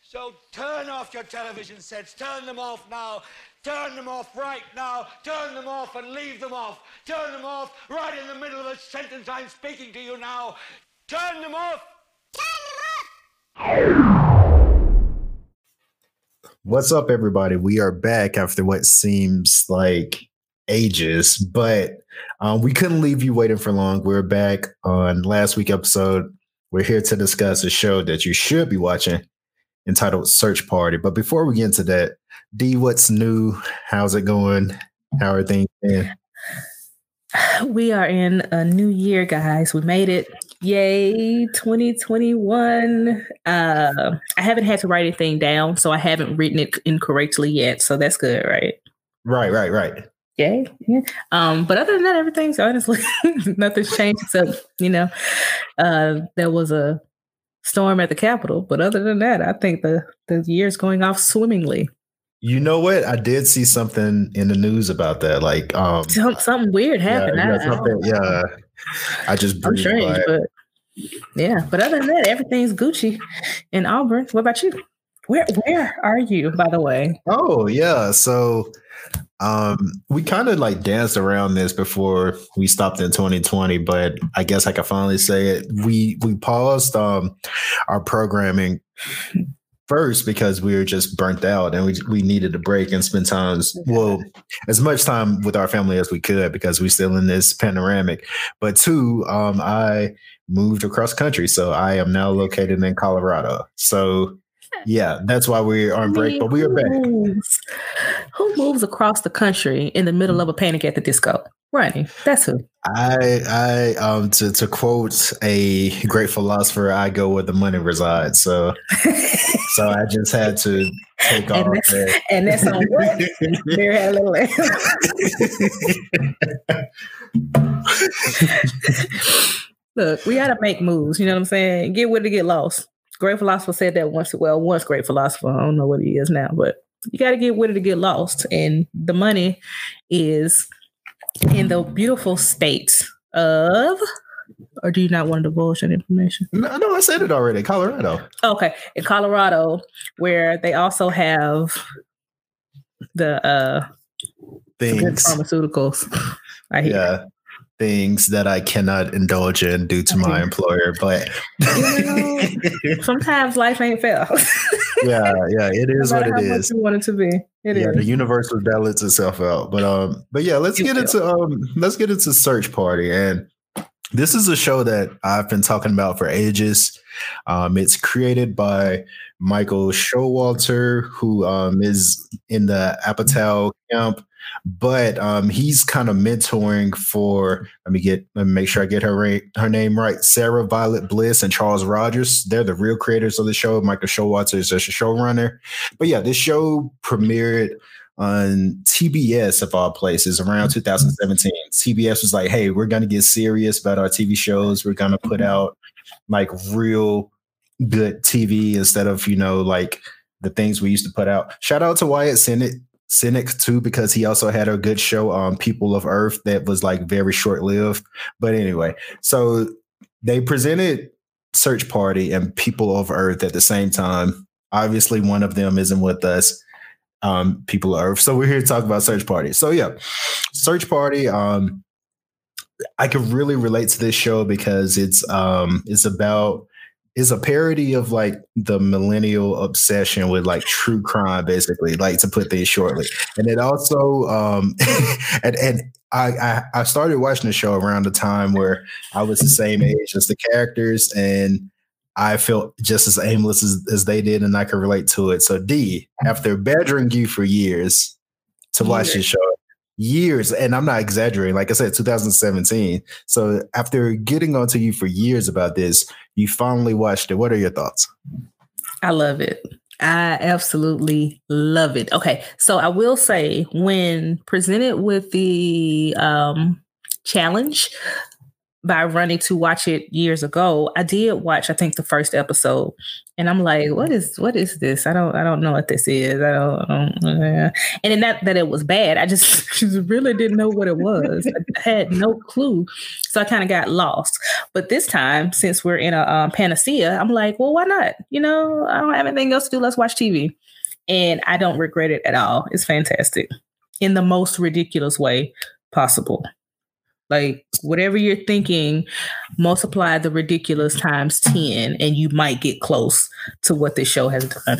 So turn off your television sets. Turn them off now. Turn them off right now. Turn them off and leave them off. Turn them off right in the middle of a sentence I'm speaking to you now. Turn them off. Turn them off. What's up, everybody? We are back after what seems like ages, but um, we couldn't leave you waiting for long. We're back on last week episode. We're here to discuss a show that you should be watching entitled Search Party. But before we get into that, D, what's new? How's it going? How are things? Been? We are in a new year, guys. We made it. Yay, 2021. Uh, I haven't had to write anything down, so I haven't written it incorrectly yet. So that's good, right? Right, right, right. Yay. Yeah. Um, but other than that, everything's honestly nothing's changed except, you know, uh, there was a storm at the Capitol. But other than that, I think the, the year's going off swimmingly. You know what? I did see something in the news about that. Like um Some, something weird happened. Yeah, I- yeah, I something- yeah. I just I'm strange, by but yeah. But other than that, everything's Gucci in Auburn. What about you? Where where are you, by the way? Oh yeah. So um we kind of like danced around this before we stopped in 2020, but I guess I can finally say it. We we paused um our programming first because we were just burnt out and we we needed a break and spend times well as much time with our family as we could because we're still in this panoramic. But two, um I moved across country. So I am now located in Colorado. So yeah, that's why we're on break, but we are back. Who moves across the country in the middle of a panic at the disco? Ronnie, that's who. I I um to to quote a great philosopher, I go where the money resides. So so I just had to take off. and, that's, that. and that's on what? Mary had a little Look, we gotta make moves, you know what I'm saying? Get with it, get lost. Great philosopher said that once. Well, once great philosopher. I don't know what he is now, but you gotta get with it to get lost. And the money is in the beautiful state of or do you not want to divulge that information? No, no, I said it already. Colorado. Okay, in Colorado, where they also have the uh Things. pharmaceuticals. I hear. Yeah. Things that I cannot indulge in due to my employer. But You Sometimes life ain't fair. yeah, yeah, it is no what it much you want it to be. It is. yeah, the universe will balance itself out. But um, but yeah, let's It get will. into um, let's get into Search Party, and this is a show that I've been talking about for ages. Um, it's created by Michael Showalter, who um is in the Apatow camp, but um he's kind of mentoring for let me get let me make sure I get her ra- her name right. Sarah Violet Bliss and Charles Rogers. They're the real creators of the show. Michael Showalter is just a showrunner. But yeah, this show premiered on TBS of all places around 2017. TBS was like, "Hey, we're gonna get serious about our TV shows. We're gonna put out like real good TV instead of you know like the things we used to put out." Shout out to Wyatt Cenac. Cenac too, because he also had a good show on People of Earth that was like very short lived. But anyway, so they presented Search Party and People of Earth at the same time. Obviously, one of them isn't with us um, people of Earth. So we're here to talk about Search Party. So yeah, Search Party. Um, I can really relate to this show because it's um, it's about it's a parody of like the millennial obsession with like true crime, basically, like to put things shortly. And it also um, and and I, I I started watching the show around the time where I was the same age as the characters and. I felt just as aimless as, as they did, and I could relate to it. So, D, after badgering you for years to watch this show, years, and I'm not exaggerating, like I said, 2017. So, after getting onto you for years about this, you finally watched it. What are your thoughts? I love it. I absolutely love it. Okay, so I will say when presented with the um challenge, by running to watch it years ago, I did watch, I think, the first episode, and I'm like, "What is what is this? I don't I don't know what this is. I don't." I don't. And not that it was bad, I just, just really didn't know what it was. I had no clue, so I kind of got lost. But this time, since we're in a um, panacea, I'm like, "Well, why not? You know, I don't have anything else to do. Let's watch TV." And I don't regret it at all. It's fantastic in the most ridiculous way possible. Like whatever you're thinking, multiply the ridiculous times 10 and you might get close to what this show has done.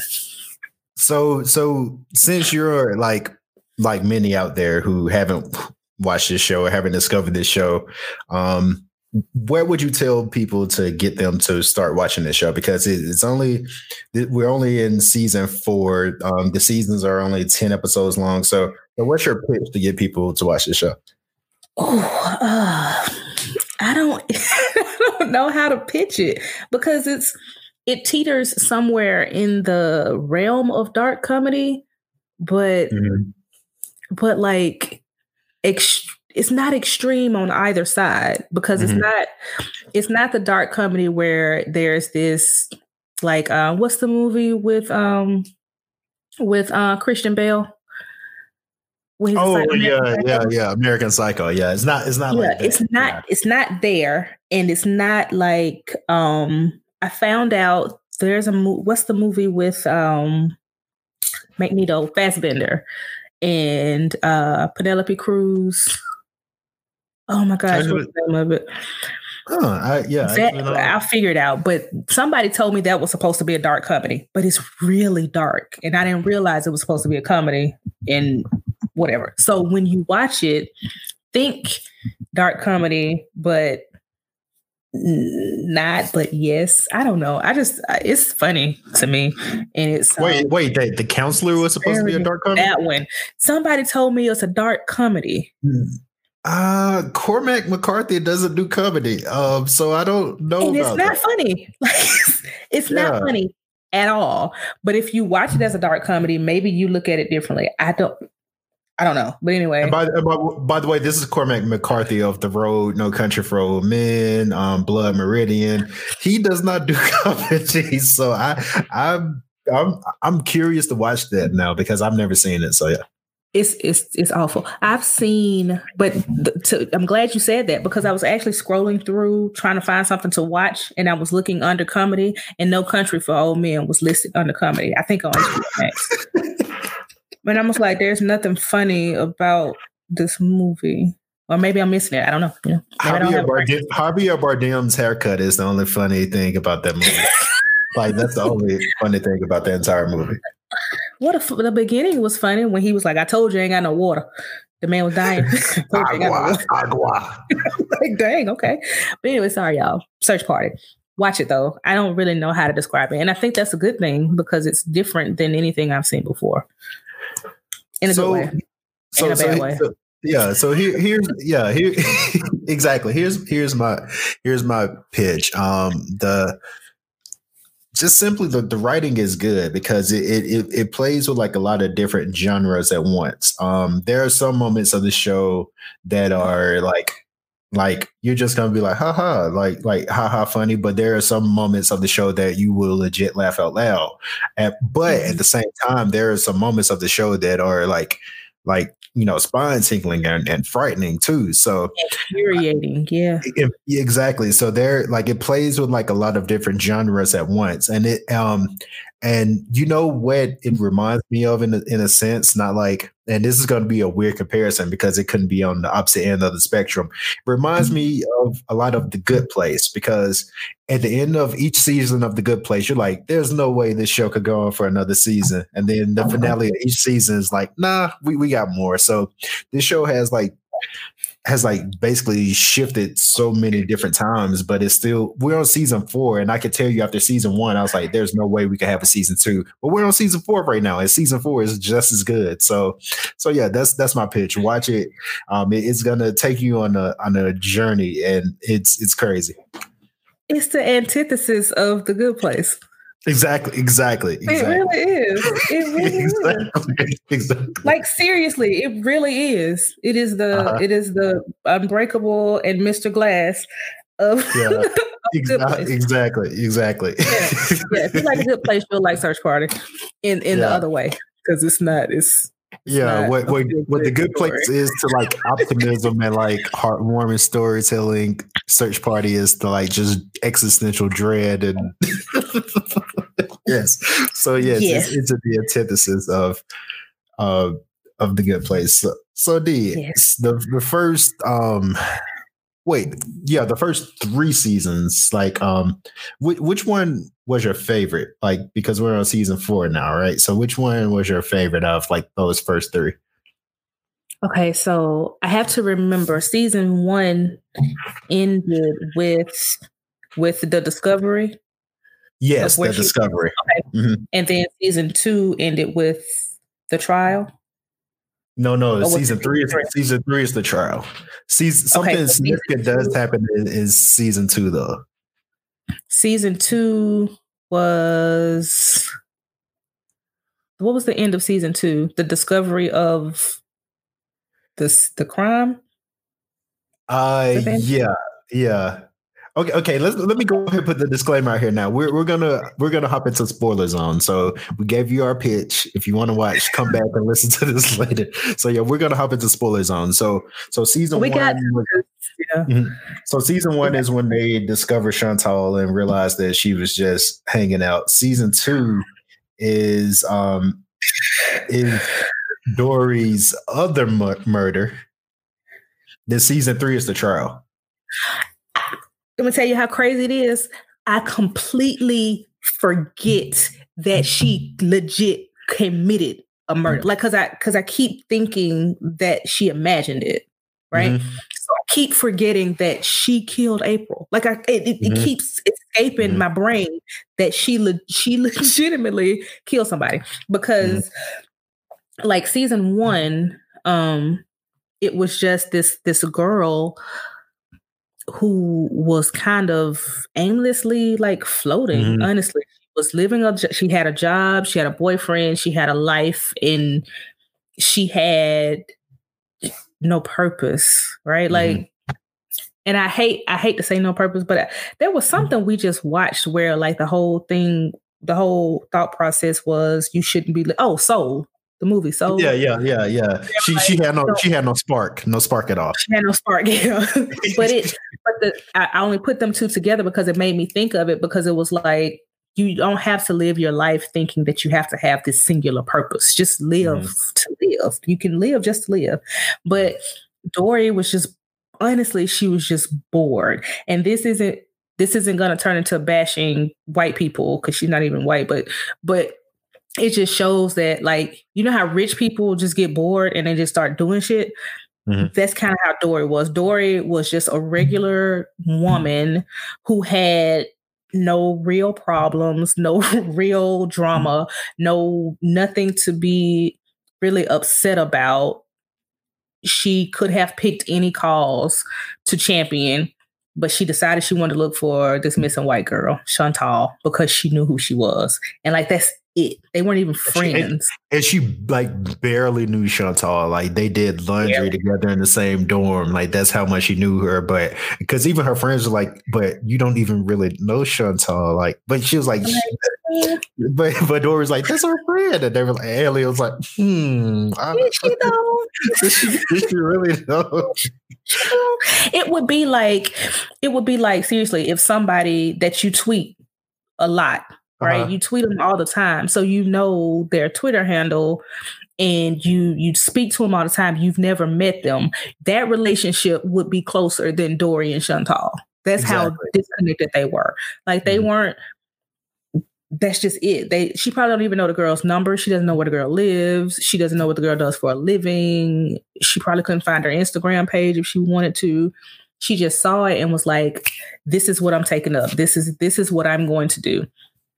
So so since you're like like many out there who haven't watched this show or haven't discovered this show, um where would you tell people to get them to start watching this show? Because it's only we're only in season four. Um the seasons are only 10 episodes long. So what's your pitch to get people to watch the show Oh, uh, I don't, I don't know how to pitch it because it's it teeters somewhere in the realm of dark comedy, but mm-hmm. but like ex- it's not extreme on either side because mm-hmm. it's not it's not the dark comedy where there's this like uh what's the movie with um with uh Christian Bale oh like yeah, Psycho. yeah, yeah, American Psycho. Yeah, it's not. It's not. Yeah, like it's not. Yeah. It's not there, and it's not like. Um, I found out there's a mo- what's the movie with um, Magneto Fassbender and uh Penelope Cruz. Oh my gosh, what's the name of it? Oh, I, yeah, that, I'll figure it out. But somebody told me that was supposed to be a dark comedy, but it's really dark, and I didn't realize it was supposed to be a comedy. And whatever. So when you watch it, think dark comedy, but not but yes i don't know. I just it's funny to me. And it's wait um, wait the, the counselor was supposed to be a dark comedy? that one. Somebody told me it's a dark comedy. Uh cormac mccarthy doesn't do comedy. Um so i don't know and it's not that. funny. Like it's yeah. not funny at all. But if you watch it as a dark comedy maybe you look at it differently. I don't I don't know, but anyway. By, by, by, the way, this is Cormac McCarthy of The Road, No Country for Old Men, um, Blood Meridian. He does not do comedy, so I, I'm, I'm, I'm curious to watch that now because I've never seen it. So yeah, it's it's it's awful. I've seen, but to, I'm glad you said that because I was actually scrolling through trying to find something to watch, and I was looking under comedy, and No Country for Old Men was listed under comedy. I think on HBO Max. But I'm almost like, there's nothing funny about this movie. Or maybe I'm missing it. I don't know. You know Javier, Bardem, Javier Bardem's haircut is the only funny thing about that movie. like that's the only funny thing about the entire movie. What if the beginning was funny when he was like, "I told you, I ain't got no water." The man was dying. agua, agua. like, dang, okay. But anyway, sorry, y'all. Search party. Watch it though. I don't really know how to describe it, and I think that's a good thing because it's different than anything I've seen before in a so, good way. So, in a bad way. So, yeah. So here, here's yeah, here exactly. Here's here's my here's my pitch. Um, the just simply the, the writing is good because it, it it plays with like a lot of different genres at once. Um, there are some moments of the show that are like like you're just gonna be like haha like like haha funny but there are some moments of the show that you will legit laugh out loud. And, but mm-hmm. at the same time there are some moments of the show that are like like you know spine tingling and, and frightening too. So infuriating yeah. it, exactly. So there like it plays with like a lot of different genres at once. And it um and you know what it reminds me of in a, in a sense, not like, and this is going to be a weird comparison because it couldn't be on the opposite end of the spectrum. It reminds mm-hmm. me of a lot of The Good Place because at the end of each season of The Good Place, you're like, there's no way this show could go on for another season. And then the finale of each season is like, nah, we, we got more. So this show has like has like basically shifted so many different times, but it's still we're on season four, and I could tell you after season one, I was like, "There's no way we could have a season two. but we're on season four right now, and season four is just as good. So, so yeah, that's that's my pitch. Watch it. Um, it, it's gonna take you on a on a journey, and it's it's crazy. It's the antithesis of the Good Place. Exactly, exactly, exactly. It really is. It really exactly, is. exactly. Like seriously, it really is. It is the Uh-huh. it is the Unbreakable and Mr. Glass of, Yeah. of Good Exa- Place. exactly, exactly. Yeah, if you like a good place, you'll like Search Party in in the other way because it's not. It's yeah, what what, what the good good place is to like optimism and like heartwarming storytelling. Search party is to like just existential dread and yes. So yes, Yes. It's, it's the antithesis of uh of the good place. So, so D Yes. the the first um wait yeah the first three seasons like um which, which one was your favorite like because we're on season four now right so which one was your favorite of like those first three Okay, so I have to remember season one ended with with the discovery, yes the discovery and then season two ended with the trial. no no season three is season three is the trial season something Okay, so significant does two- happen in, in season two though Season two was what was the end of season two? The discovery of this the crime. Uh, yeah, yeah. Okay, okay. Let's let me go ahead and put the disclaimer out here now. We're we're gonna we're gonna hop into spoiler zone. So we gave you our pitch. If you want to watch, come back and listen to this later. So yeah, we're gonna hop into spoiler zone. So so season We one. got- was- Yeah. so season one is when they discover Chantal and realize that she was just hanging out. Season two is um is Dory's other mu- murder. Then season three is the trial. Let me tell you how crazy it is. I completely forget that she legit committed a murder. Like, cause I cause I keep thinking that she imagined it, right? Mhm. So I keep forgetting that she killed April. Like I, it, it, it Mhm. keeps escaping Mhm. my brain that she le- she legitimately killed somebody because, like season one, um, it was just this this girl who was kind of aimlessly like floating. Mhm. Honestly, she was living a. She had a job. She had a boyfriend. She had a life, and she had no purpose. Right, Mhm. like. And I hate I hate to say no purpose, but there was something we just watched where like the whole thing, the whole thought process was you shouldn't be. Li- oh, Soul, the movie So Yeah, yeah, yeah, yeah. She she had no she had no spark, no spark at all. She had no spark. Yeah. but it but the I, only put them two together because it made me think of it because it was like you don't have to live your life thinking that you have to have this singular purpose. Just live mm-hmm. to live. You can live just to live. But Dory was just honestly, she was just bored. And this isn't this isn't gonna turn into bashing white people because she's not even white, but but it just shows that like you know how rich people just get bored and they just start doing shit? Mhm. that's kind of how dory was. Dory was just a regular woman who had no real problems no real drama no nothing to be really upset about. She could have picked any cause to champion but she decided she wanted to look for this missing white girl chantal because she knew who she was. And like that's it they weren't even She- friends And she like barely knew Chantal. Like they did laundry Barely. together in the same dorm. Like that's how much she knew her. But because even her friends were like, "But you don't even really know Chantal." Like, but she was like, Yeah. "But but Dory was like, that's her friend." And they were like, Ellie was like, "Hmm, I, Did she though? did she, did she really know?" it would be like it would be like seriously if somebody that you tweet a lot right Uh-huh. you tweet them all the time so you know their twitter handle and you you speak to them all the time you've never met them that relationship would be closer than dory and chantal that's how disconnected they were like they Mhm. weren't that's just it. They she probably don't even know the girl's number. She doesn't know where the girl lives. She doesn't know what the girl does for a living. She probably couldn't find her Instagram page if she wanted to. She just saw it and was like, "This is what I'm taking up. This is this is what I'm going to do."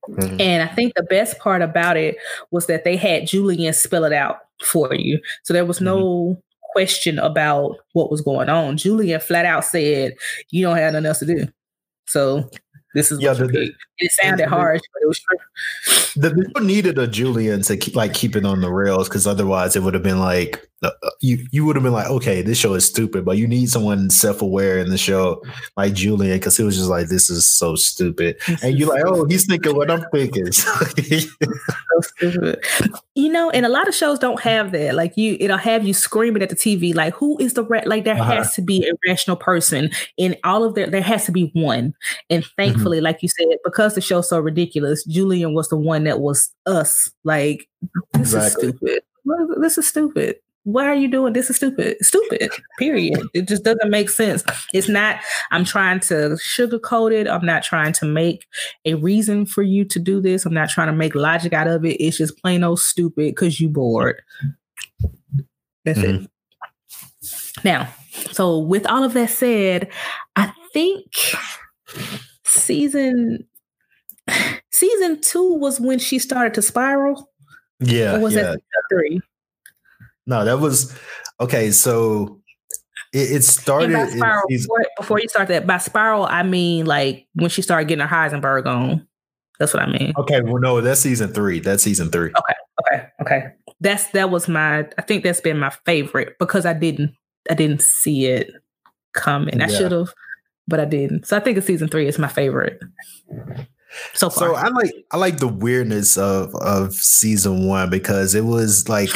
Mhm. And I think the best part about it was that they had Julian spell it out for you. So there was no question about what was going on. Julian flat out said, You don't have nothing else to do. So This is yeah, the, the, it sounded harsh, but it was true. The people needed a Julian to keep, like keep it on the rails because otherwise it would have been like you you would have been like, okay, this show is stupid, but you need someone self aware in the show like Julian because he was just like, this is so stupid, and you're like, oh, he's thinking what I'm thinking. so. You know, and a lot of shows don't have that. Like you, it'll have you screaming at the TV, like, who is the ra-? like? There uh-huh. has to be a rational person in all of there. There has to be one, and mm-hmm. thankfully, mm-hmm. like you said, because the show's so ridiculous, Julian was the one that was us. Like, this exactly. is stupid. This is stupid why are you doing this is stupid stupid period. It just doesn't make sense. It's not i'm trying to sugarcoat it. I'm not trying to make a reason for you to do this. I'm not trying to make logic out of it. It's just plain old stupid because you bored. That's mm-hmm. it now so with all of that said i think season season two was when she started to spiral? Yeah or was yeah. that three no, that was okay. So it, it started spiral, before, before, you start that. By spiral, I mean like when she started getting her Heisenberg on. That's what I mean. Okay, well, no, that's season three. That's season three. Okay, okay, okay. That's that was my. I think that's been my favorite because I didn't. I didn't see it coming. I yeah. should have, but I didn't. So I think season three is my favorite. So far. So I like I like the weirdness of of season one because it was like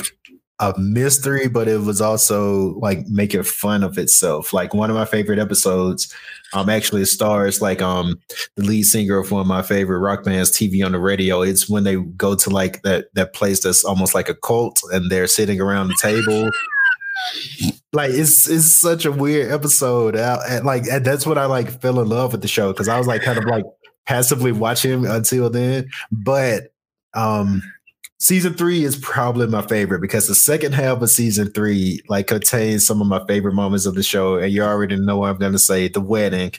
a mystery, but it was also like making fun of itself. Like one of my favorite episodes, um, actually stars like um the lead singer of one of my favorite rock bands, TV on the radio. It's when they go to like that that place that's almost like a cult, and they're sitting around the table. like it's it's such a weird episode. and like that's what I like fell in love with the show because I was like kind of like passively watching until then, but um season three is probably my favorite because the second half of season three like contains some of my favorite moments of the show and you already know what i'm going to say the wedding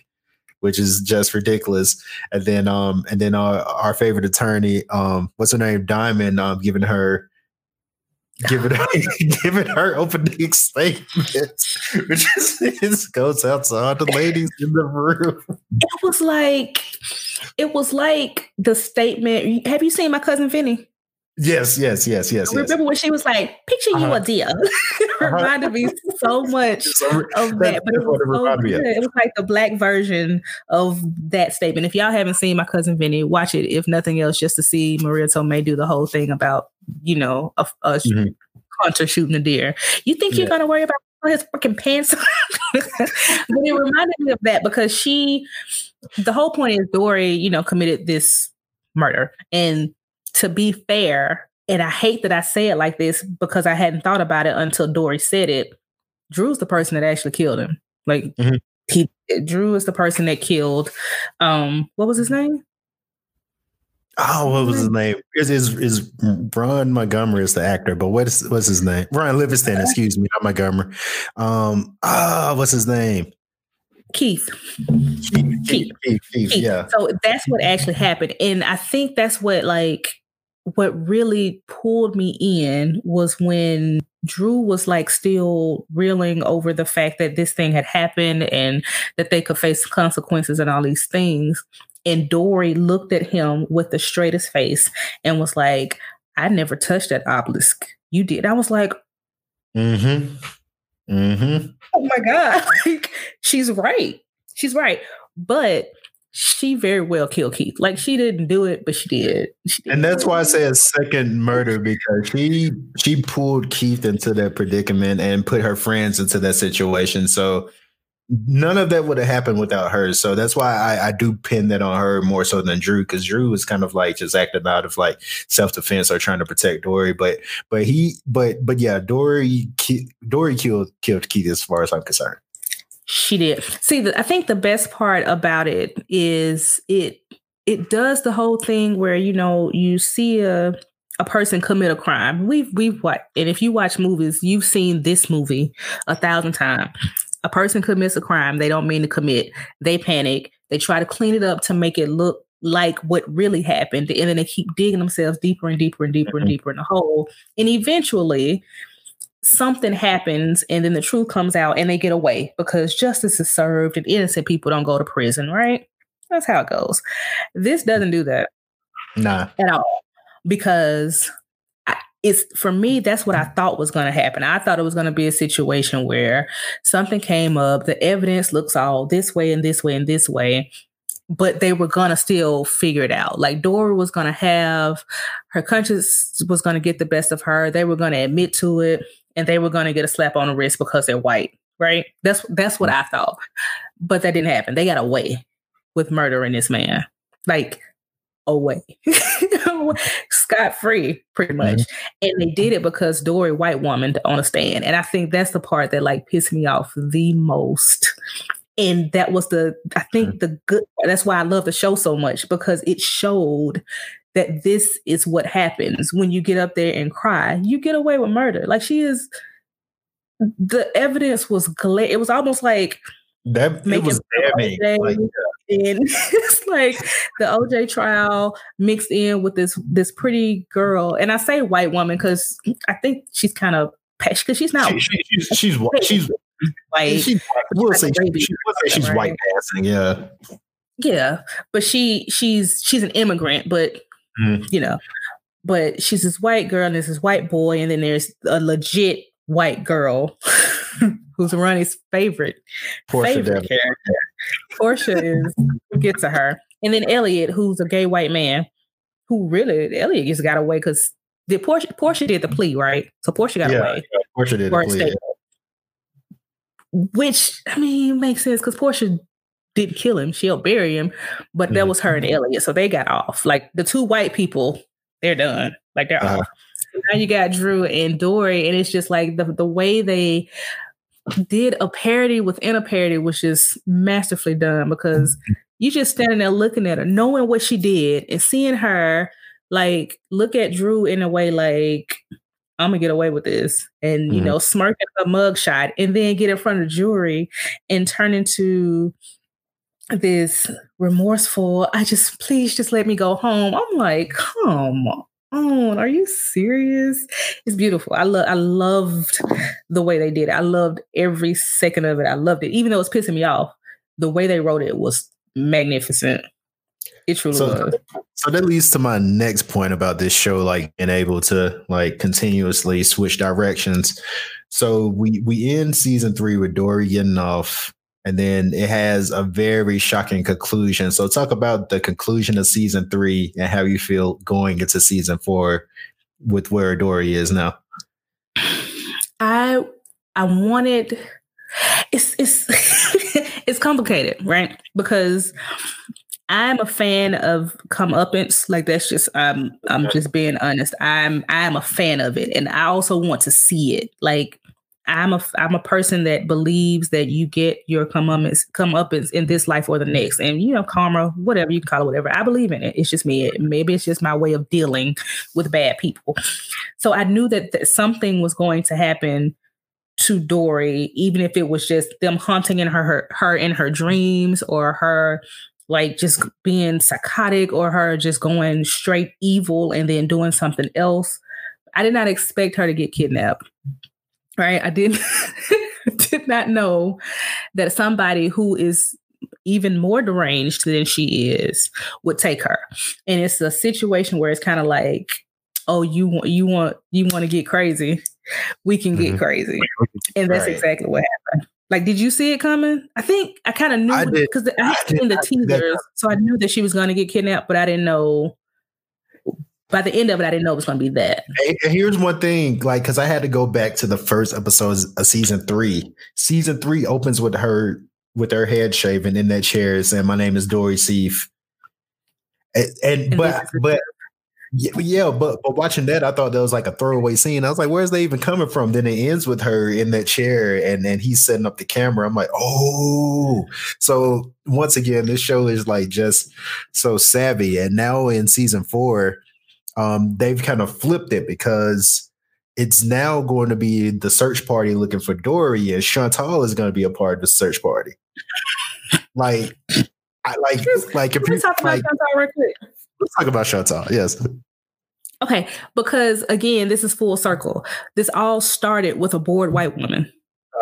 which is just ridiculous. And then um and then our, our favorite attorney um what's her name? Diamond um giving her giving her giving her opening statement which is, goes out to all the ladies in the room. It was like it was like the statement have you seen my cousin vinny Yes, yes, yes, yes. Remember yes. when she was like, "Picture uh-huh. you a deer." it uh-huh. reminded me so much of that, but it was, so good. it was like the black version of that statement. If y'all haven't seen my cousin Vinny, watch it. If nothing else, just to see Maria Tomei do the whole thing about you know a, a mm-hmm. hunter shooting a deer. You think yeah. you're gonna worry about his fucking pants? but it reminded me of that because she, the whole point is Dory, you know, committed this murder and to be fair, and I hate that I say it like this because I hadn't thought about it until Dory said it. Drew's the person that actually killed him. Like mm-hmm. he Drew is the person that killed um what was his name? Oh, what was his name? Is is is Ron Montgomery is the actor, but what is what's his name? Ron Livingston, uh-huh. excuse me, not Montgomery. Um, ah, oh, what's his name? Keith. Keith, Keith, Keith, Keith, Keith. Yeah. So that's what actually happened, and I think that's what like what really pulled me in was when Drew was like still reeling over the fact that this thing had happened and that they could face consequences and all these things. And Dory looked at him with the straightest face and was like, I never touched that obelisk. You did. I was like, mm-hmm. Mm-hmm. Oh my God. Like, she's right. She's right. But she very well killed Keith. Like she didn't do it, but she did. She did. And that's why I say a second murder because she she pulled Keith into that predicament and put her friends into that situation. So none of that would have happened without her. So that's why I, I do pin that on her more so than Drew, because Drew was kind of like just acting out of like self defense or trying to protect Dory. But but he but but yeah, Dory Dory killed killed Keith as far as I'm concerned. She did. See, the, I think the best part about it is it it does the whole thing where you know you see a a person commit a crime. We've we've watched, and if you watch movies, you've seen this movie a thousand times. A person commits a crime they don't mean to commit. They panic. They try to clean it up to make it look like what really happened, and then they keep digging themselves deeper and deeper and deeper mm-hmm. and deeper in the hole. And eventually, something happens and then the truth comes out and they get away because justice is served and innocent people don't go to prison, right? That's how it goes. This doesn't do that. Nah. At all. Because I, it's for me, that's what I thought was going to happen. I thought it was going to be a situation where something came up, the evidence looks all this way and this way and this way, but they were going to still figure it out. Like Dora was going to have her conscience was going to get the best of her. They were going to admit to it and they were going to get a slap on the wrist because they're white, right? That's that's what I thought. But that didn't happen. They got away with murdering this man. Like away. Scot free, pretty much. Mm-hmm. And they did it because Dory, white woman, on a stand. And I think that's the part that like pissed me off the most. And that was the, I think mm-hmm. the good, that's why I love the show so much because it showed that this is what happens when you get up there and cry. You get away with murder. Like she is, the evidence was glare. It was almost like, that it was damning. Like, and it's like the OJ trial mixed in with this this pretty girl, and I say white woman because I think she's kind of because she's not. She, she, she's she's white. She's white. She, we'll say, she, she, we'll say she's right? white passing. Yeah. Yeah, but she she's she's an immigrant, but mm. you know, but she's this white girl and there's this white boy, and then there's a legit white girl who's Ronnie's favorite Portia favorite character. Portia is get to her, and then Elliot, who's a gay white man, who really Elliot just got away because did Portia Portia did the plea right, so Portia got yeah, away. Yeah, Portia did the plea. Which I mean makes sense because Portia didn't kill him; she'll bury him, but mm-hmm. that was her and Elliot, so they got off. Like the two white people, they're done. Like they're uh-huh. off. now you got Drew and Dory, and it's just like the the way they did a parody within a parody was just masterfully done because you just standing there looking at her, knowing what she did, and seeing her like look at Drew in a way like I'm gonna get away with this, and you mm-hmm. know, smirk at a mugshot, and then get in front of jury and turn into this remorseful. I just please just let me go home. I'm like, come on, are you serious? It's beautiful. I love I loved the way they did it. I loved every second of it. I loved it. Even though it's pissing me off, the way they wrote it was magnificent. It truly so, was. So that leads to my next point about this show, like being able to like continuously switch directions. So we we end season three with Dory getting off and then it has a very shocking conclusion. So talk about the conclusion of season three and how you feel going into season four with where Dory is now. I I wanted it's it's it's complicated, right? Because I'm a fan of comeuppance. Like that's just I'm I'm just being honest. I'm I'm a fan of it, and I also want to see it. Like I'm a I'm a person that believes that you get your come up come up in this life or the next, and you know karma, whatever you can call it, whatever. I believe in it. It's just me. Maybe it's just my way of dealing with bad people. So I knew that, that something was going to happen to Dory, even if it was just them haunting in her, her her in her dreams or her like just being psychotic or her just going straight evil and then doing something else. I did not expect her to get kidnapped right? I didn't did not know that somebody who is even more deranged than she is would take her. And it's a situation where it's kind of like, oh, you want you want you want to get crazy. We can get mm-hmm. crazy. And that's right. exactly what happened. Like, did you see it coming? I think I kind of knew because I, I, had seen the teasers, so I knew that she was going to get kidnapped, but I didn't know by the end of it, I didn't know it was going to be that. And here's one thing, like, because I had to go back to the first episodes of season three. Season three opens with her with her head shaven in that chair, saying, "My name is Dory Sief." And, and, and but but yeah, yeah, but but watching that, I thought that was like a throwaway scene. I was like, "Where's they even coming from?" Then it ends with her in that chair, and then he's setting up the camera. I'm like, "Oh!" So once again, this show is like just so savvy. And now in season four, um, they've kind of flipped it because it's now going to be the search party looking for Dory, and Chantal is going to be a part of the search party. like, I like, like if you talk like, Chantal real quick. Let's talk about Chantal. Yes. Okay, because again, this is full circle. This all started with a bored white woman.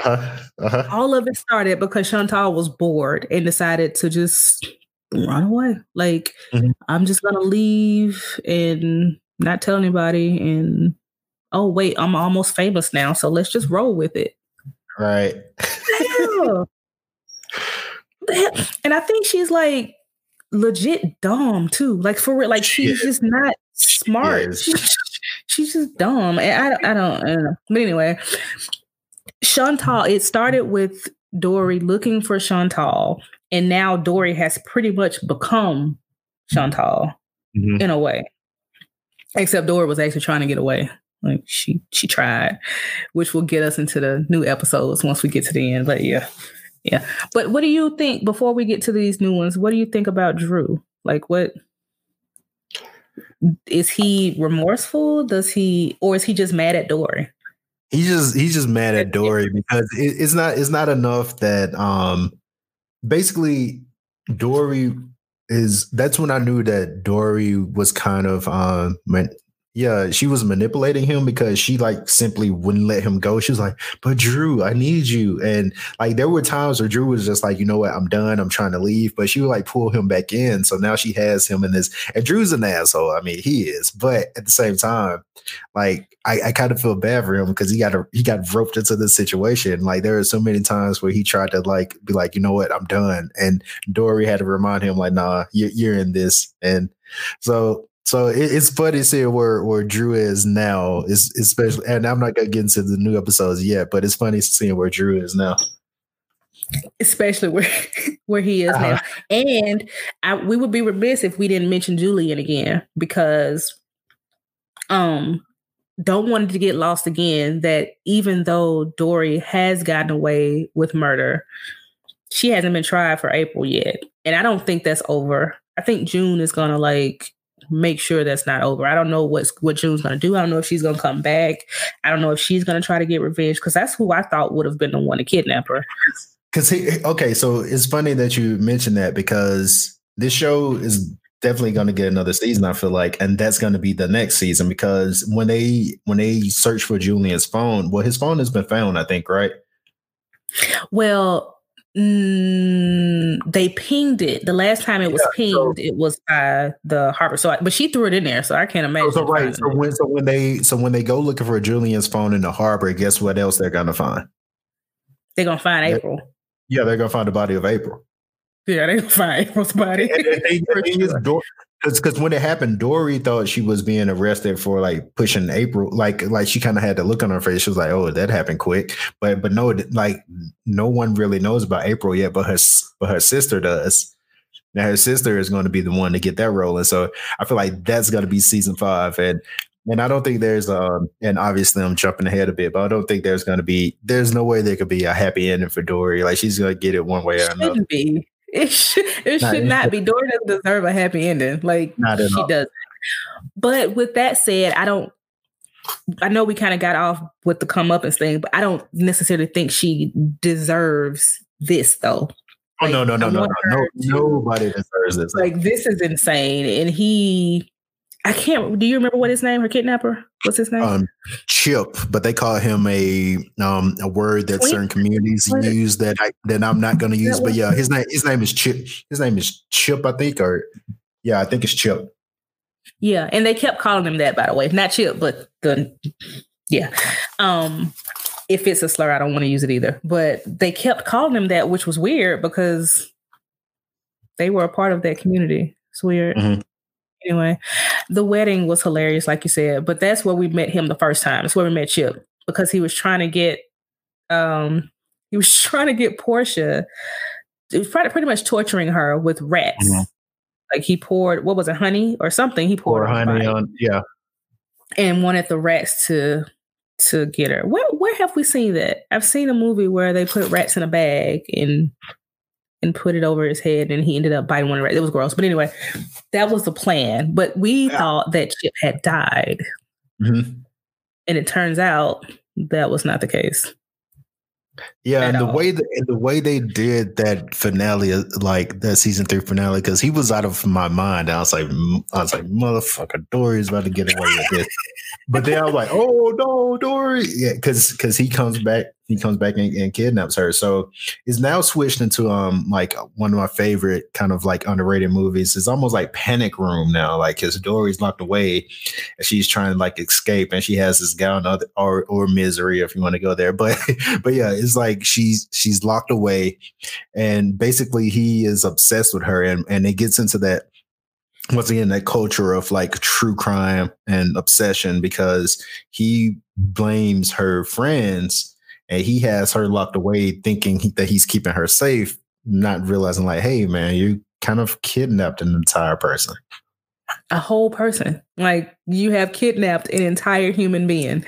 Uh-huh. Uh-huh. All of it started because Chantal was bored and decided to just run away. Like Mhm. I'm just gonna leave and not tell anybody. And oh wait, I'm almost famous now, so let's just roll with it. Right. Yeah. and I think she's like legit dumb too. Like for real, like she's is. just not smart. is. She's, she's just dumb. And I, don't- I don't, I don't know. But anyway, Chantal. It started with Dory looking for Chantal, and now Dory has pretty much become Chantal Mhm. in a way. Except Dory was actually trying to get away. Like she she tried, which will get us into the new episodes once we get to the end. But yeah. Yeah. But what do you think before we get to these new ones? What do you think about Drew? Like what is he remorseful? Does he or is he just mad at Dory? He's just he's just mad at Dory because it, it's not it's not enough that um basically Dory is that's when I knew that Dory was kind of um yeah, she was manipulating him because she like simply wouldn't let him go. She was like, "But Drew, I need you." And like there were times where Drew was just like, "You know what? I'm done. I'm trying to leave." But she would like pull him back in. So now she has him in this. And Drew's an asshole. I mean, he is. But at the same time, like I, I kind of feel bad for him because he got a, he got roped into this situation. Like there are so many times where he tried to like be like, you know what, I'm done, and Dory had to remind him like, nah, you're, you're in this, and so so it, it's funny seeing where where Drew is now, is especially, and I'm not gonna get into the new episodes yet, but it's funny seeing where Drew is now. Especially where where he is Uh-huh. now. And I, we would be remiss if we didn't mention Julian again because um don't want it to get lost again that even though Dory has gotten away with murder, she hasn't been tried for April yet. And I don't think that's over. I think June is gonna like make sure that's not over. I don't know what's what June's gonna do. I don't know if she's gonna come back. I don't know if she's gonna try to get revenge because that's who I thought would have been the one to kidnap her. Because he okay, so it's funny that you mentioned that because this show is definitely going to get another season. I feel like, and that's going to be the next season because when they when they search for Julian's phone, well, his phone has been found, I think, right? Well, mm, they pinged it. The last time it was Yeah, pinged, so- it was by the harbor. So, I, but she threw it in there, so I can't imagine. So, right, so when so when they so when they go looking for Julian's phone in the harbor, guess what else they're to find? they're gonna find Yeah. April. Yeah, they're to find the body of April. Yeah, gonna find body. And For the thing is, sure. Dor- because when it happened, Dory thought she was being arrested for like pushing April, like like she kind of had the look on her face. She was like, "Oh, that happened quick," but but no, like no one really knows about April yet, but her but her sister does. Now her sister is going to be the one to get that rolling. So I feel like that's going to be season five, and and I don't think there's um and obviously I'm jumping ahead a bit, but I don't think there's going to be there's no way there could be a happy ending for Dory. Like she's going to get it one way or another. be. It should. It Not- should not be. Dory doesn't deserve a happy ending. Like Not at she all. does. But with that said, I don't. I know we kind of got off with the come up and thing, but I don't necessarily think she deserves this though. Oh no no no no no! no nobody deserves this. Like this is insane. And he, I can't. Do you remember what his name? Her kidnapper. What's his name? um, chip, but they call him a um a word that Twink? certain communities What? use that I that I'm not going to use. But yeah, his name his name is Chip. His name is Chip, I think, or yeah, I think it's Chip. Yeah, and they kept calling him that, by the way. Not Chip, but the yeah. Um, if it's a slur, I don't want to use it either. But they kept calling him that, which was weird because they were a part of that community. It's weird. Mhm. Anyway, the wedding was hilarious, like you said, but that's where we met him the first time. That's where we met Chip because he was trying to get um he was trying to get Portia it was pretty, pretty much torturing her with rats. Mhm. Like he poured what was it, honey or something? He poured her honey on yeah. and wanted the rats to to get her. Where where have we seen that? I've seen a movie where they put rats in a bag and and put it over his head, and he ended up biting one of the rats. It was gross, but anyway, that was the plan. But we Yeah. thought that Chip had died, Mhm. and it turns out that was not the case. Yeah, and the all. way the, and the way they did that finale, uh, like that season three finale, because he was out of my mind. I was like, m- I was like, motherfucker, Dory's about to get away with this. But then I was like, oh no, Dory, yeah, because because he comes back, he comes back and, and, kidnaps her. So it's now switched into um like one of my favorite kind of like underrated movies. It's almost like Panic Room now. Like his Dory's locked away, and she's trying to like escape, and she has this gown or or, or misery if you want to go there. But but yeah, it's like she's she's locked away, and basically he is obsessed with her, and and it gets into that once again that culture of like true crime and obsession because he blames her friends and he has her locked away thinking he, that he's keeping her safe not realizing like hey man you kind of kidnapped an entire person a whole person like you have kidnapped an entire human being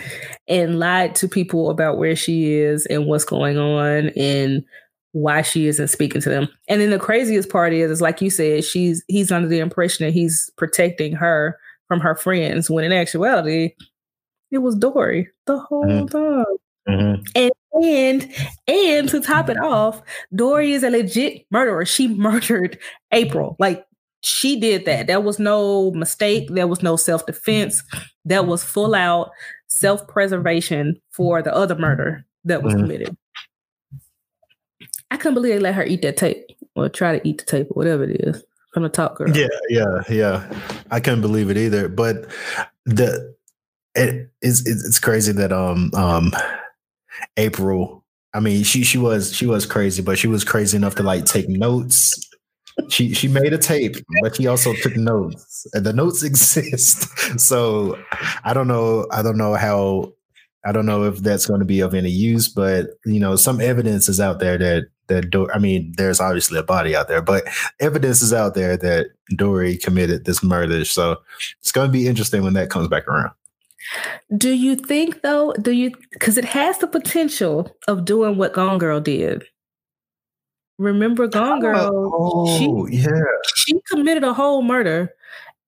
and lied to people about where she is and what's going on and why she isn't speaking to them. And then the craziest part is, is like you said, she's he's under the impression that he's protecting her from her friends, when in actuality, it was Dory the whole mm-hmm. time. Mm-hmm. And and and to top it off, Dory is a legit murderer. She murdered April. Like she did that. There was no mistake. There was no self defense. That was full out self preservation for the other murder that was mm-hmm. committed. I couldn't believe they let her eat that tape or try to eat the tape or whatever it is from the top girl. Yeah, yeah, yeah. I couldn't believe it either. But the it is it's crazy that um um April. I mean, she she was she was crazy, but she was crazy enough to like take notes. She she made a tape, but she also took notes, and the notes exist. So I don't know. I don't know how. I don't know if that's going to be of any use, but you know, some evidence is out there that that Do- I mean, there's obviously a body out there, but evidence is out there that Dory committed this murder. So it's going to be interesting when that comes back around. Do you think though? Do you because it has the potential of doing what Gone Girl did? Remember Gone Girl? Oh, she, yeah. She committed a whole murder,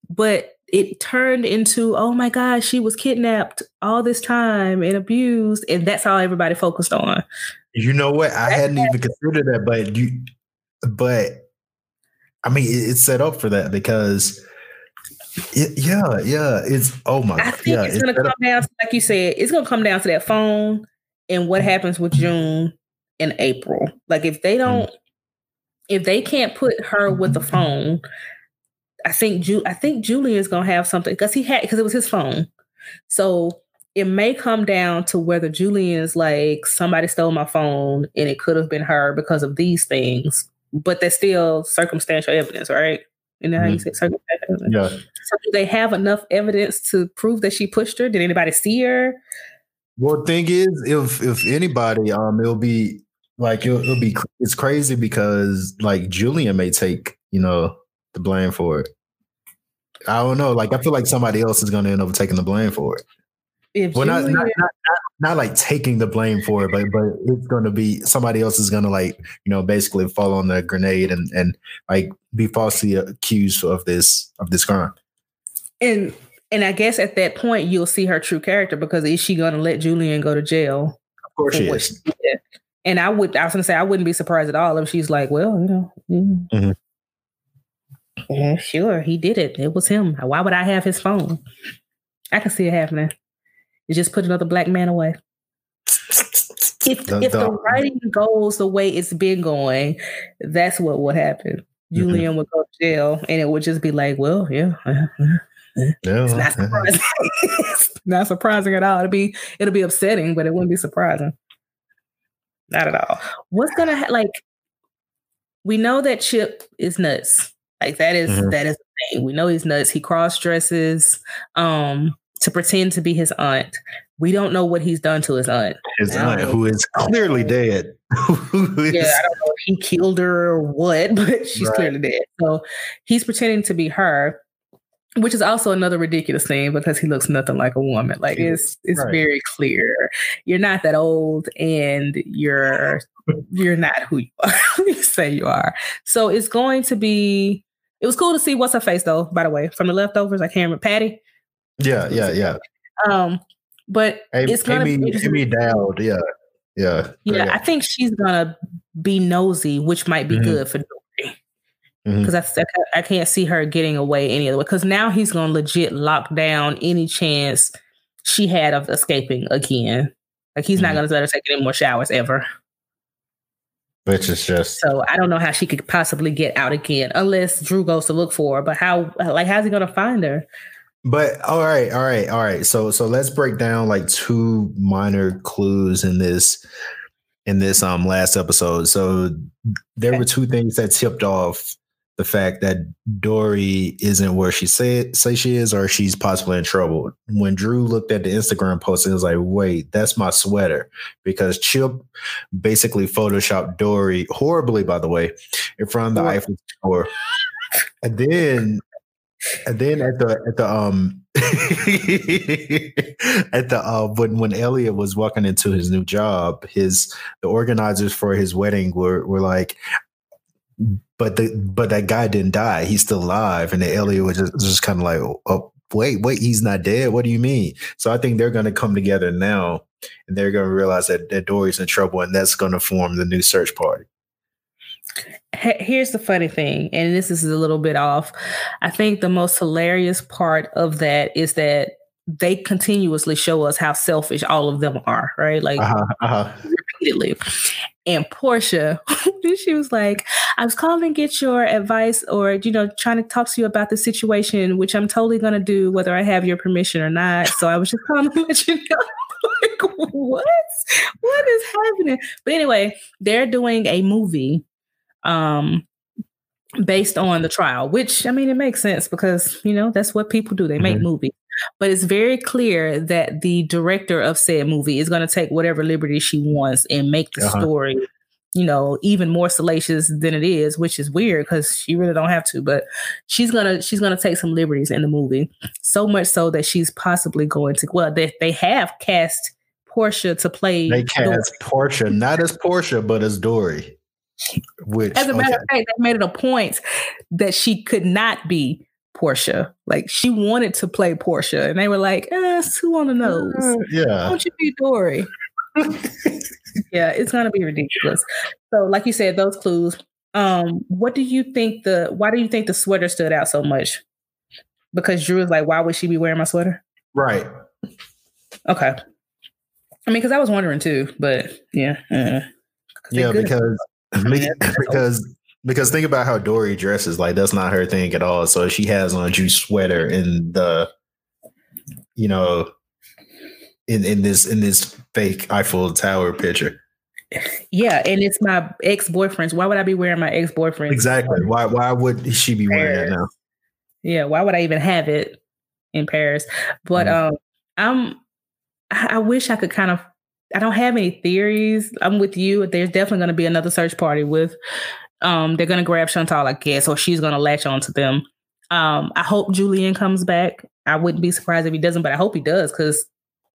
but it turned into, oh my God, she was kidnapped all this time and abused, and that's all everybody focused on. You know what? I hadn't even considered that, but you, but I mean, it's set up for that because, it, yeah, yeah, it's oh my, I think yeah, it's, it's gonna come down, to, like you said, it's gonna come down to that phone and what happens with June and April. Like if they don't, mm. if they can't put her with the phone, I think Ju- I think Julian's gonna have something because he had because it was his phone. So it may come down to whether Julian's like somebody stole my phone and it could have been her because of these things, but there's still circumstantial evidence, right? Mm-hmm. you say circumstantial evidence? Yeah. So do they have enough evidence to prove that she pushed her? Did anybody see her? Well, thing is, if if anybody, um, it'll be like it'll, it'll be it's crazy because like Julian may take you know the blame for it. I don't know. Like I feel like somebody else is going to end up taking the blame for it. If well, not, not, not, not, not like taking the blame for it, but but it's going to be somebody else is going to like you know basically fall on the grenade and and like be falsely accused of this of this crime. And and I guess at that point you'll see her true character because is she going to let Julian go to jail? Of course she is. She and I would I was going to say I wouldn't be surprised at all if she's like, well, you know. Mm, mm-hmm. Yeah, sure, he did it. It was him. Why would I have his phone? I can see it happening. You just put another black man away. If the, if the, the writing goes the way it's been going, that's what would happen. Mm-hmm. Julian would go to jail, and it would just be like, well, yeah. Uh, uh, it's not surprising. not surprising at all. It'll be it'll be upsetting, but it wouldn't be surprising. Not at all. What's gonna ha- like? We know that Chip is nuts. Like that is, mm-hmm. that is the thing. We know he's nuts. He cross dresses. Um, to pretend to be his aunt. We don't know what he's done to his aunt. His aunt, who is clearly dead. yeah, I don't know if he killed her or what, but she's right. clearly dead. So he's pretending to be her, which is also another ridiculous thing because he looks nothing like a woman. Like it's it's right. very clear you're not that old, and you're you're not who you are. you say you are. So it's going to be. It was cool to see what's her face though. By the way, from the leftovers, I can't remember Patty. Yeah, yeah, yeah. Um, but Amy, it's gonna Amy, be Amy Dowd, yeah, yeah, yeah. I think she's gonna be nosy, which might be mm-hmm. good for Dory. Because mm-hmm. I, I can't see her getting away any other way. Because now he's gonna legit lock down any chance she had of escaping again. Like he's not Mhm. going to let her take any more showers ever. Which is just So I don't know how she could possibly get out again unless Drew goes to look for her. But how, like, how's he going to find her? But all right, all right, all right. So so let's break down like two minor clues in this in this um last episode. So there Okay. were two things that tipped off the fact that Dory isn't where she said say she is, or she's possibly in trouble. When Drew looked at the Instagram post, it was like, wait, that's my sweater. Because Chip basically photoshopped Dory horribly, by the way, in front of the. Eiffel Tower. And then and then at the at the um at the uh when when Elliot was walking into his new job, his the organizers for his wedding were were like, but the but that guy didn't die. He's still alive. And then Elliot was just, just kind of like, oh wait, wait, he's not dead. What do you mean? So I think they're gonna come together now and they're gonna realize that, that Dory's in trouble and that's gonna form the new search party. He- Here's the funny thing, and this is a little bit off. I think the most hilarious part of that is that they continuously show us how selfish all of them are, right? Like Uh-huh, uh-huh. repeatedly. And Portia, she was like, I was calling to get your advice or, you know, trying to talk to you about the situation, which I'm totally going to do whether I have your permission or not. So I was just calling to let you know. like, what? What is happening? But anyway, they're doing a movie um based on the trial, which I mean it makes sense because you know that's what people do. They make Mhm. movies. But it's very clear that the director of said movie is going to take whatever liberty she wants and make the Uh-huh. story, you know, even more salacious than it is, which is weird because she really don't have to. But she's gonna she's gonna take some liberties in the movie, so much so that she's possibly going to. Well, they they have cast Portia to play. They Dory. cast Portia, not as Portia, but as Dory. Which As a matter okay. of fact, they made it a point that she could not be Portia. Like she wanted to play Portia, and they were like, eh, it's two on the nose. Uh, Why yeah. don't you be Dory? yeah, it's gonna be ridiculous. So, like you said, those clues. Um, what do you think the why do you think the sweater stood out so much? Because Drew is like, why would she be wearing my sweater? Right. Okay. I mean, because I was wondering too, but yeah. uh, Yeah, because because because think about how Dory dresses. Like that's not her thing at all. So she has on a Drew sweater in the, you know, in in this in this fake Eiffel Tower picture. yeah, and it's my ex boyfriend's. Why would I be wearing my ex boyfriend? Exactly. Why why would she be wearing that now? Yeah, why would I even have it in Paris? But um I'm I wish I could kind of I don't have any theories. I'm with you. There's definitely gonna be another search party with um they're gonna grab Chantal, I guess, or she's gonna latch on to them. Um I hope Julian comes back. I wouldn't be surprised if he doesn't, but I hope he does because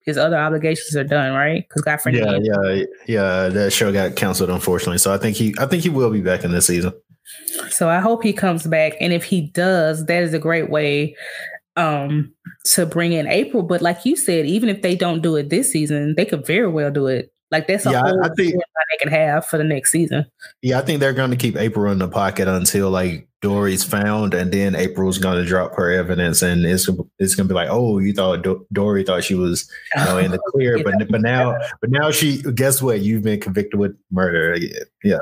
his other obligations are done, right? Because Godfrey Yeah, yeah, yeah. That show got canceled, unfortunately. So I think he, I think he will be back in this season. So I hope he comes back. And if he does, that is a great way um to bring in April. But like you said, even if they don't do it this season, they could very well do it. Like that's a Yeah, whole I think- they can have for the next season. Yeah, I think they're going to keep April in the pocket until like Dory's found, and then April's going to drop her evidence, and it's it's going to be like, oh, you thought Do- Dory thought she was you know in the clear, but but now but now she guess what? You've been convicted with murder. Yeah,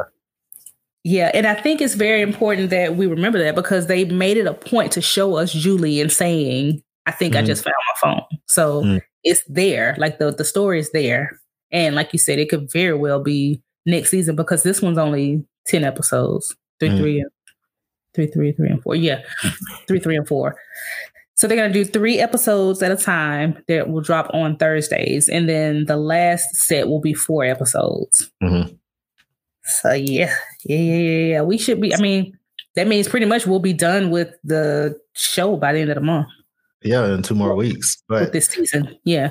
Yeah, and I think it's very important that we remember that because they made it a point to show us Julian saying, I think I Mhm. just found my phone. So Mm. it's there. Like the, the story is there. And like you said, it could very well be next season because this one's only 10 episodes. Three, Mhm. three, and three, three, three, and four. Yeah. three, three, and four. So they're gonna do three episodes at a time that will drop on Thursdays. And then the last set will be four episodes. Mhm. So yeah, yeah, yeah, yeah, yeah. We should be. I mean, that means pretty much we'll be done with the show by the end of the month yeah, in two more weeks. with But this season. Yeah.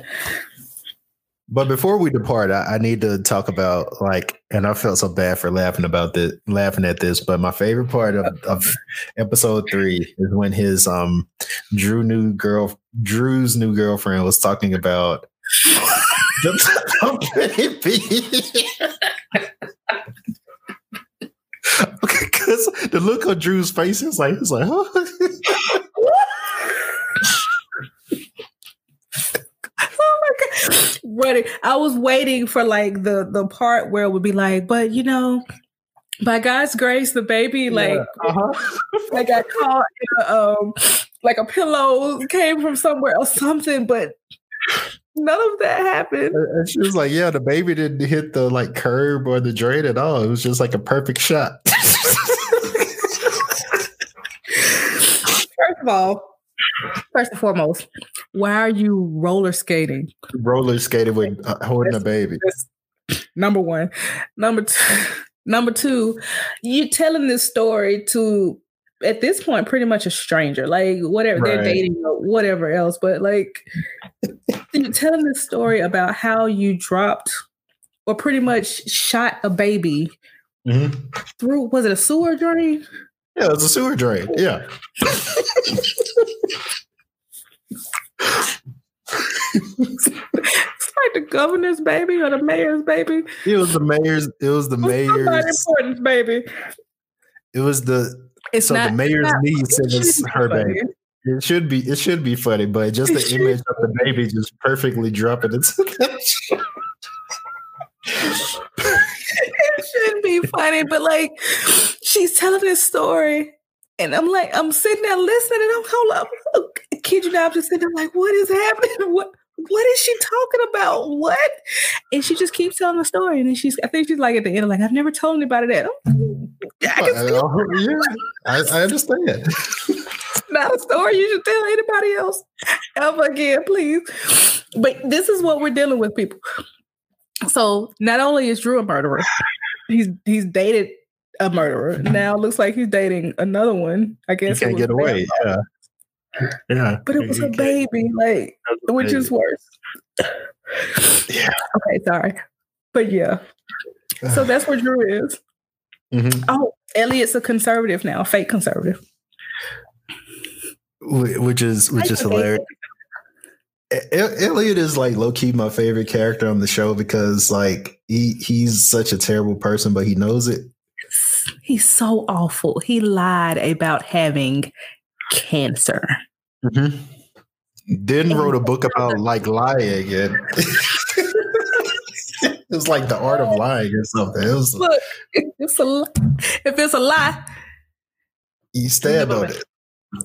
but before we depart, I, I need to talk about like, and I felt so bad for laughing about this, laughing at this. But my favorite part of, of episode three is when his um Drew new girl Drew's new girlfriend was talking about the baby. Because the look on Drew's face is like, it's like, Oh my god, running. I was waiting for like the the part where it would be like, but you know, by God's grace, the baby like Yeah, uh-huh. like got caught in a, um like a pillow came from somewhere or something, but none of that happened. And she was like, "Yeah, the baby didn't hit the like curb or the drain at all. It was just like a perfect shot." First of all, first and foremost, why are you roller skating? Roller skating with uh, holding a baby. Number one. Number two, number two, you're telling this story to at this point pretty much a stranger. Like whatever they're dating or whatever else. But like telling the story about how you dropped or pretty much shot a baby Mhm. through was it a sewer drain? Yeah, it was a sewer drain. Yeah. It's like the governor's baby or the mayor's baby. It was the mayor's. It was the Somebody mayor's. important's baby. It was the It's so not the mayor's not- niece. It it shouldn't be her funny. baby. It should be. It should be funny, but just the image of the baby just perfectly dropping into it shouldn't be funny, but like she's telling this story, and I'm like, I'm sitting there listening, and I'm hold up, kid you not, I'm just sitting there like, what is happening? What what is she talking about? What? And she just keeps telling the story, and then she's, I think she's like at the end, like, I've never told anybody that. I'm- I can Uh, yeah, I, I understand. it's not a story you should tell anybody else ever again, please. But this is what we're dealing with, people. So not only is Drew a murderer, he's he's dated a murderer. Now it looks like he's dating another one. I guess it can't get away. Yeah. Yeah. But it was a baby, like it was a which is worse. Yeah. Okay, sorry. But yeah. So that's where Drew is. Mhm. Oh, Elliot's a conservative now, fake conservative. Which is which is hilarious. Elliot is like low key my favorite character on the show because like he he's such a terrible person, but he knows it. He's so awful. He lied about having cancer. Then wrote a book about like lying and it was like the art of lying or something. It was Look, it's a li- if it's a lie, you stand on it.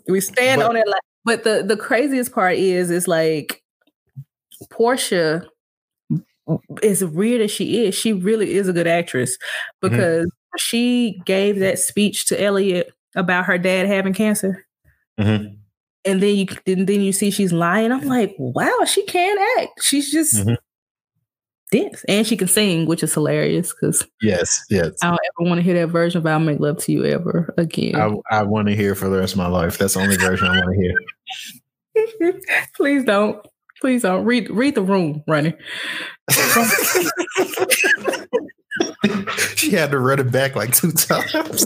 we stand But- on it. Like, but the the craziest part is, is like Portia, as weird as she is, she really is a good actress because she gave that speech to Elliot about her dad having cancer. Mhm. And then you then, then you see she's lying. I'm like, wow, she can act. She's just Mhm. This. And she can sing, which is hilarious because Yes, yes. I don't ever want to hear that version of I'll make love to you ever again. I, I want to hear for the rest of my life. That's the only version I want to hear. Please don't. Please don't. Read read the room, running. she had to run it back like two times.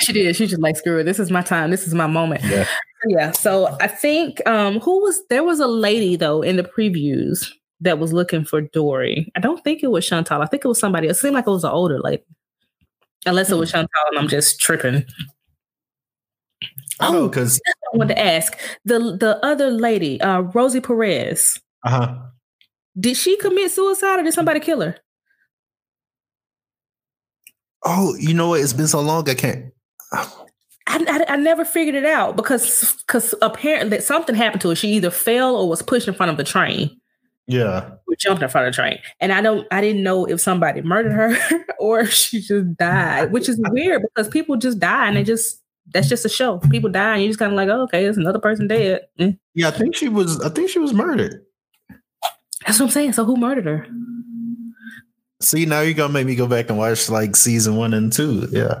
She did. She just like, screw it. This is my time. This is my moment. Yeah. Yeah. So I think um who was there was a lady though in the previews that was looking for Dory. I don't think it was Chantal. I think it was somebody. It seemed like it was an older lady. Unless it was Chantal and I'm just tripping. I know Oh. because I wanted to ask the the other lady, uh Rosie Perez, uh huh. did she commit suicide or did somebody kill her? Oh, you know what? It's been so long. I can't. I, I, I never figured it out because because apparently something happened to her. She either fell or was pushed in front of the train. Yeah. Or jumped in front of the train, and I don't. I didn't know if somebody murdered her or if she just died, which is weird because people just die and they just that's just a show. People die and you just kind of like, oh, okay, there's another person dead. Mm. Yeah. I think she was. I think she was murdered. That's what I'm saying. So who murdered her? See, now you're gonna make me go back and watch like season one and two. Yeah.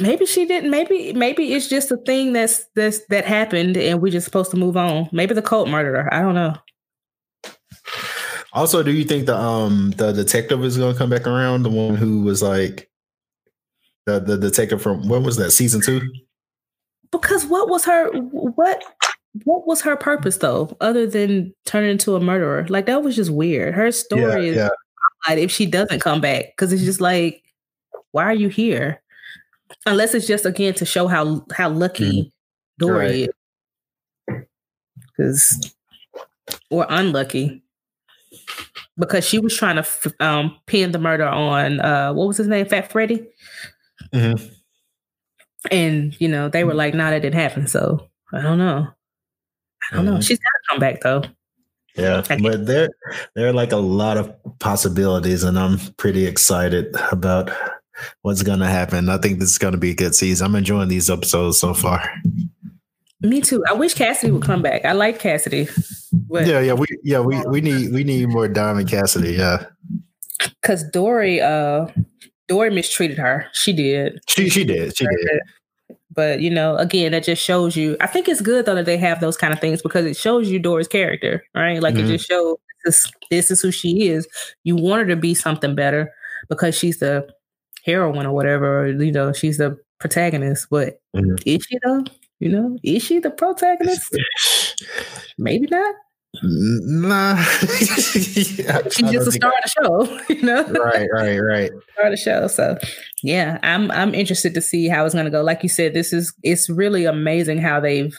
Maybe she didn't. Maybe maybe it's just a thing that's that's that happened and we're just supposed to move on. Maybe the cult murdered her. I don't know. Also, do you think the um the detective is gonna come back around? The one who was like the the detective from when was that season two? Because what was her what what was her purpose though, other than turning into a murderer? Like that was just weird. Her story is yeah. if she doesn't come back because it's just like, why are you here? Unless it's just again to show how how lucky Dory is, because or unlucky. Because she was trying to f- um, pin the murder on uh, what was his name, Fat Freddy, Mhm. and you know they were like, "Nah, that didn't happen." So I don't know. I don't know. Mhm. She's got to come back though. Yeah, but there there are like a lot of possibilities, and I'm pretty excited about what's gonna happen. I think this is gonna be a good season. I'm enjoying these episodes so far. Me too. I wish Cassidy would come back. I like Cassidy, but Yeah, yeah, we yeah we we need we need more Diamond Cassidy. Yeah, because Dory, uh, Dory mistreated her. She did. she she did she did. But you know, again, that just shows you. I think it's good though that they have those kind of things because it shows you Dory's character, right? Like Mhm. it just shows this, this is who she is. You want her to be something better because she's the heroine or whatever. Or, you know, she's the protagonist. But Mhm. is she though? You know, is she the protagonist? Maybe not. Nah, She's just a star of the show. You know, Right, right, right. star of the show. So yeah, I'm I'm interested to see how it's gonna go. Like you said, this is it's really amazing how they've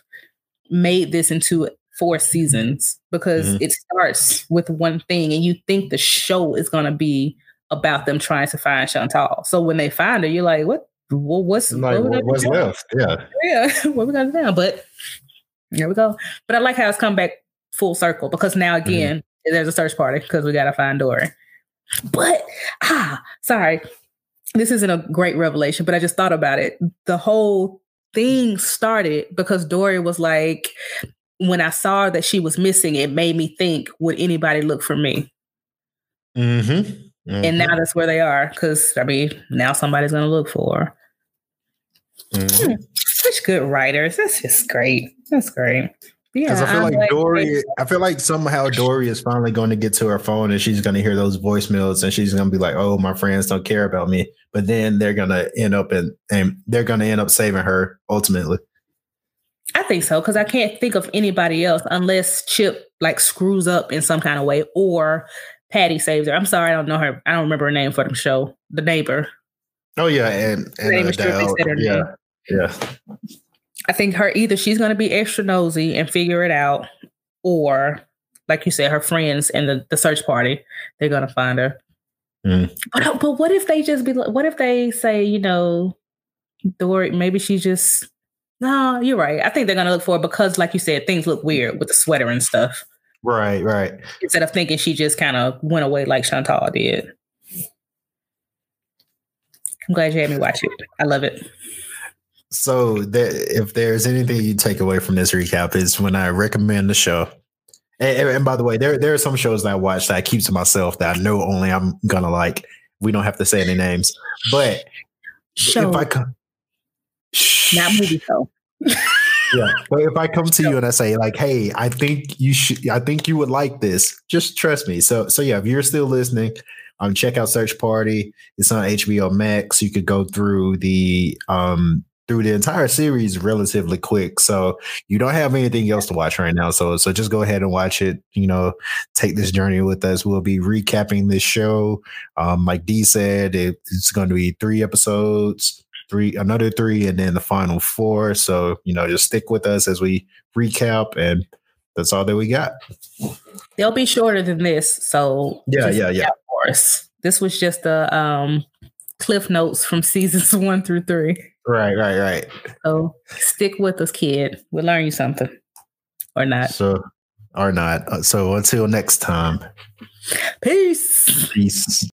made this into four seasons because Mhm. it starts with one thing and you think the show is gonna be about them trying to find Chantal. So when they find her, you're like, what well, what's Like, what we what, gonna what's left? Yeah, Yeah, what we got to do now? But here we go. But I like how it's come back full circle because now Mm-hmm. again there's a search party because we gotta find Dory. But ah, sorry, this isn't a great revelation, but I just thought about it. The whole thing started because Dory was like, when I saw that she was missing, it made me think, would anybody look for me? mm-hmm. And now that's where they are because I mean, now somebody's gonna look for her. Mhm. Such good writers. That's just great. That's great. Yeah, Because I feel like glad- Dory, I feel like somehow Dory is finally going to get to her phone and she's going to hear those voicemails and she's going to be like, "Oh, my friends don't care about me." But then they're going to end up in, and they're going to end up saving her ultimately. I think so because I can't think of anybody else unless Chip like screws up in some kind of way or Patty saves her. I'm sorry, I don't know her. I don't remember her name for the show. The neighbor. Oh yeah, and, and uh, is Trippy her yeah, name. yeah. I think her either she's going to be extra nosy and figure it out, or like you said, her friends and the, the search party they're going to find her. Mm. But but what if they just be? What if they say you know, Dory? Maybe she just. No, you're right. I think they're gonna look for it because, like you said, things look weird with the sweater and stuff. Right, right. Instead of thinking she just kind of went away like Chantal did. I'm glad you had me watch it. I love it. So there, if there's anything you take away from this recap is when I recommend the show. And, and- and by the way, there there are some shows that I watch that I keep to myself that I know only I'm gonna like. We don't have to say any names, but Show, if I come, not movie show. yeah, but if I come to you and I say like, "Hey, I think you should, I think you would like this," just trust me. So, so yeah, if you're still listening, um, check out Search Party. It's on HBO Max. You could go through the um through the entire series relatively quick. So you don't have anything else to watch right now. So, so just go ahead and watch it. You know, take this journey with us. We'll be recapping this show. Um, like D said, it, it's going to be three episodes three another three and then the final four so you know just stick with us as we recap and that's all that we got They'll be shorter than this. So Yeah, yeah, yeah. for us. This was just the um cliff notes from seasons one through three. right right right So stick with us, kid. We'll learn you something. Or not. so or not Uh, so until next time Peace. peace